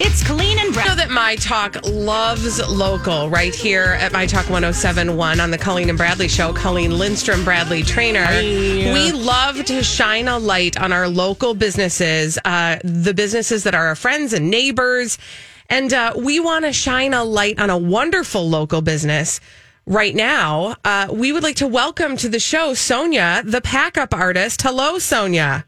It's Colleen and I know that My Talk loves local right here at My Talk 1071 on the Colleen and Bradley Show. Colleen Lindstrom, Bradley Traynor. We love to shine a light on our local businesses, uh, the businesses that are our friends and neighbors. And uh, we want to shine a light on a wonderful local business. Right now, uh, we would like to welcome to the show Sonia, the pack up artist. Hello, Sonia.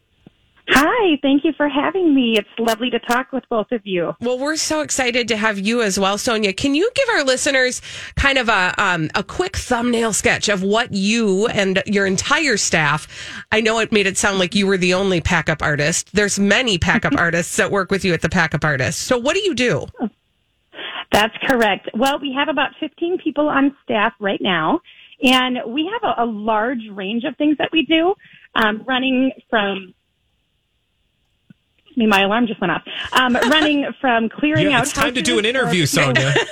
Hi, thank you for having me. It's lovely to talk with both of you. Well, we're so excited to have you as well, Sonia. Can you give our listeners kind of a um, a quick thumbnail sketch of what you and your entire staff? I know it made it sound like you were the only pack up artist. There's many pack up artists that work with you at the pack up artist. So, what do you do? That's correct. Well, we have about 15 people on staff right now, and we have a, a large range of things that we do, um, running from. Mean, my alarm just went off. Um, running from clearing Yeah, out. it's time to do an interview, or- Sonia.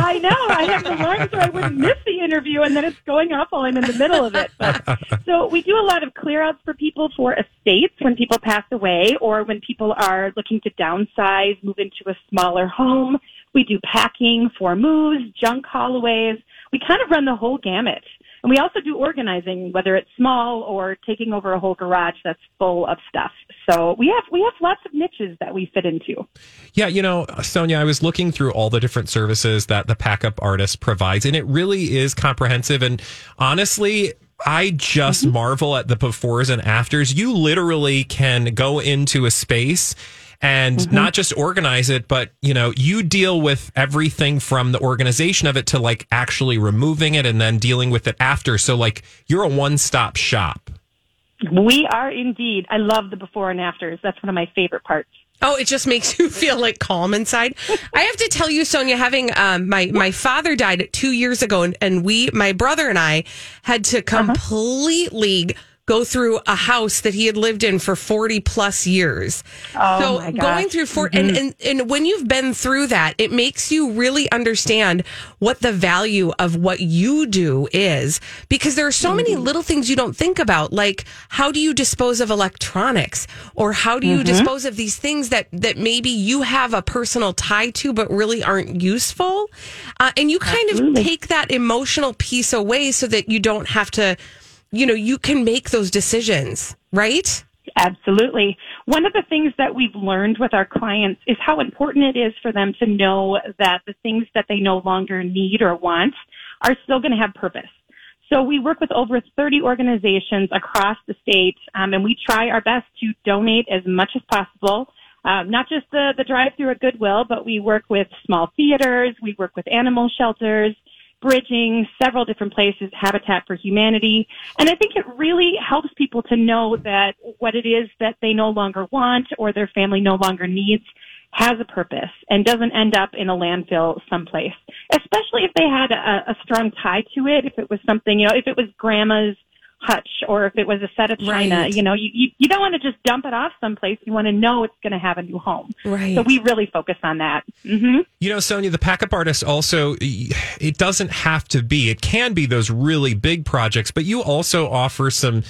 I know. I have the alarm so I wouldn't miss the interview, and then it's going off while I'm in the middle of it. But, so we do a lot of clear outs for people for estates when people pass away, or when people are looking to downsize, move into a smaller home. We do packing for moves, junk haulaways. We kind of run the whole gamut. And we also do organizing, whether it's small or taking over a whole garage that's full of stuff. So we have we have lots of niches that we fit into. Yeah, you know, Sonia, I was looking through all the different services that the Pack Up Artist provides, and it really is comprehensive. And honestly, I just mm-hmm. marvel at the befores and afters. You literally can go into a space and not just organize it, but you know, you deal with everything from the organization of it to like actually removing it and then dealing with it after. So like you're a one-stop shop. We are indeed. I love the before and afters. That's one of my favorite parts. Oh, it just makes you feel like calm inside. I have to tell you, Sonia, having um, my my father died two years ago, and, and we, my brother and I, had to completely go through a house that he had lived in for forty plus years. Oh, so going through 40 and, and and when you've been through that, it makes you really understand what the value of what you do is because there are so many little things you don't think about, like how do you dispose of electronics? Or how do you dispose of these things that that maybe you have a personal tie to but really aren't useful, uh, and you kind of take that emotional piece away so that you don't have to, you know, you can make those decisions, right? Absolutely. One of the things that we've learned with our clients is how important it is for them to know that the things that they no longer need or want are still going to have purpose. So we work with over 30 organizations across the state, um, and we try our best to donate as much as possible. Um, not just the, the drive through at Goodwill, but we work with small theaters, we work with animal shelters, bridging, several different places, Habitat for Humanity. And I think it really helps people to know that what it is that they no longer want or their family no longer needs has a purpose and doesn't end up in a landfill someplace, especially if they had a, a strong tie to it. If it was something, you know, if it was grandma's hutch or if it was a set of china, Right. you know, you, you, you don't want to just dump it off someplace. You want to know it's going to have a new home. Right. So we really focus on that. hmm You know, Sonia, the pack up artist also, it doesn't have to be, it can be those really big projects, but you also offer some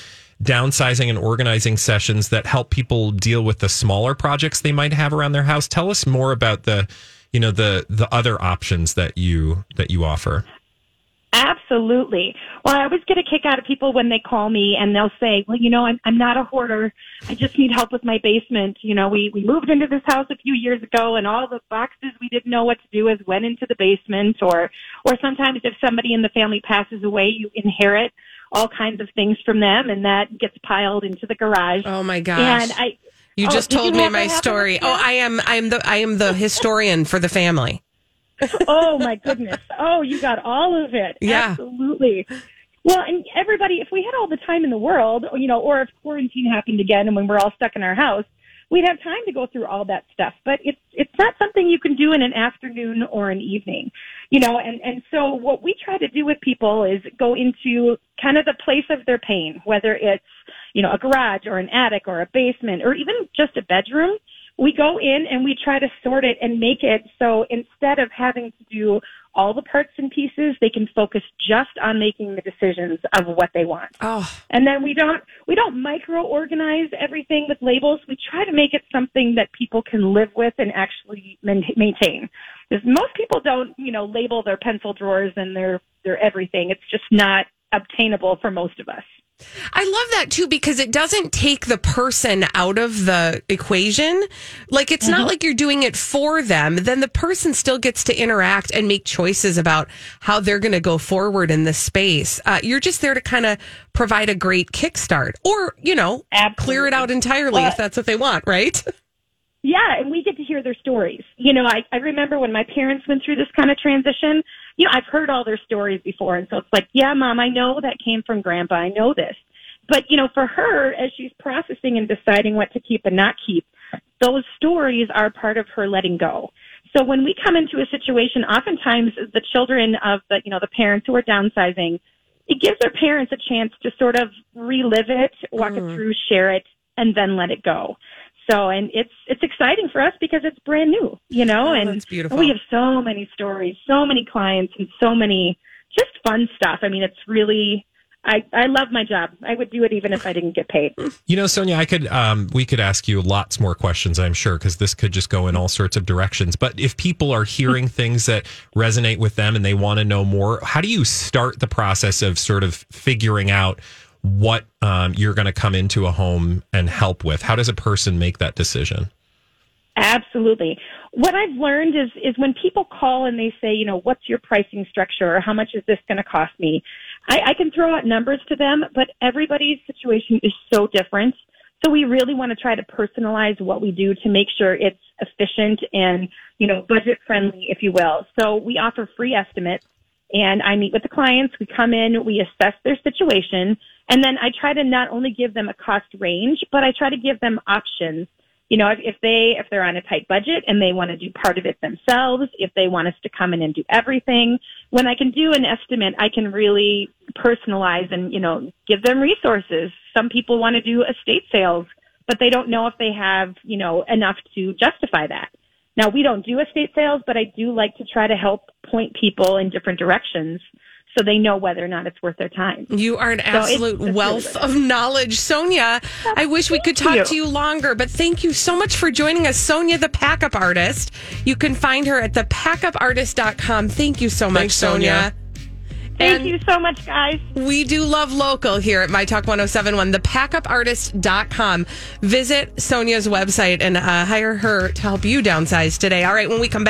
downsizing and organizing sessions that help people deal with the smaller projects they might have around their house. Tell us more about the, you know, the, the other options that you, that you offer. Absolutely. Well, I always get a kick out of people when they call me and they'll say, well, you know, I'm, I'm not a hoarder. I just need help with my basement. You know, we, we moved into this house a few years ago and all the boxes we didn't know what to do with went into the basement or, or sometimes if somebody in the family passes away, you inherit all kinds of things from them and that gets piled into the garage. Oh my gosh. And I, you Oh, just told you me my story. Oh, I am I am the I am the historian for the family. Oh my goodness. Oh, you got all of it. Yeah. Absolutely. Well, and everybody, if we had all the time in the world, you know, or if quarantine happened again and when we're all stuck in our house, we'd have time to go through all that stuff. But it's it's not something you can do in an afternoon or an evening, you know. And and so what we try to do with people is go into kind of the place of their pain, whether it's you know a garage or an attic or a basement or even just a bedroom we go in and we try to sort it and make it so instead of having to do all the parts and pieces, they can focus just on making the decisions of what they want. Oh, And then we don't we don't micro organize everything with labels. We try to make it something that people can live with and actually maintain. Because most people don't, you know, label their pencil drawers and their their everything. It's just not obtainable for most of us. I love that too because it doesn't take the person out of the equation. Like it's not like you're doing it for them. Then the person still gets to interact and make choices about how they're going to go forward in this space. Uh, you're just there to kind of provide a great kickstart or, you know, clear it out entirely if that's what they want, right? Yeah, and we get to hear their stories. You know, I, I remember when my parents went through this kind of transition, you know, I've heard all their stories before. And so it's like, yeah, mom, I know that came from grandpa. I know this. But, you know, for her, as she's processing and deciding what to keep and not keep, those stories are part of her letting go. So when we come into a situation, oftentimes the children of the, you know, the parents who are downsizing, it gives their parents a chance to sort of relive it, walk it mm. through, share it, and then let it go. So, and it's it's exciting for us because it's brand new, you know, Oh, and that's beautiful. we have so many stories, so many clients, and so many just fun stuff. I mean, it's really. I, I love my job. I would do it even if I didn't get paid. You know, Sonia, I could um, we could ask you lots more questions, I'm sure, because this could just go in all sorts of directions. But if people are hearing things that resonate with them and they want to know more, how do you start the process of sort of figuring out what um, you're going to come into a home and help with? How does a person make that decision? Absolutely. What I've learned is is when people call and they say, you know, what's your pricing structure or how much is this going to cost me? I, I can throw out numbers to them, but everybody's situation is so different. So we really want to try to personalize what we do to make sure it's efficient and, you know, budget friendly, if you will. So we offer free estimates and I meet with the clients. We come in, we assess their situation, and then I try to not only give them a cost range, but I try to give them options. You know, if, if they if they're on a tight budget and they want to do part of it themselves, if they want us to come in and do everything, when I can do an estimate, I can really personalize and you know give them resources. Some people want to do estate sales, but they don't know if they have you know enough to justify that. Now, we don't do estate sales, but I do like to try to help point people in different directions so they know whether or not it's worth their time. You are an absolute it's really wealth good. of knowledge. Sonia, I wish we could talk you. to you longer, but thank you so much for joining us. Sonia, the Pack Up Artist. You can find her at thepackupartist.com. Thank you so much, Thanks, Sonia. Thank And- you so much, guys. We do love local here at My Talk 1071, thepackupartist.com. Visit Sonia's website and uh, hire her to help you downsize today. All right, when we come back,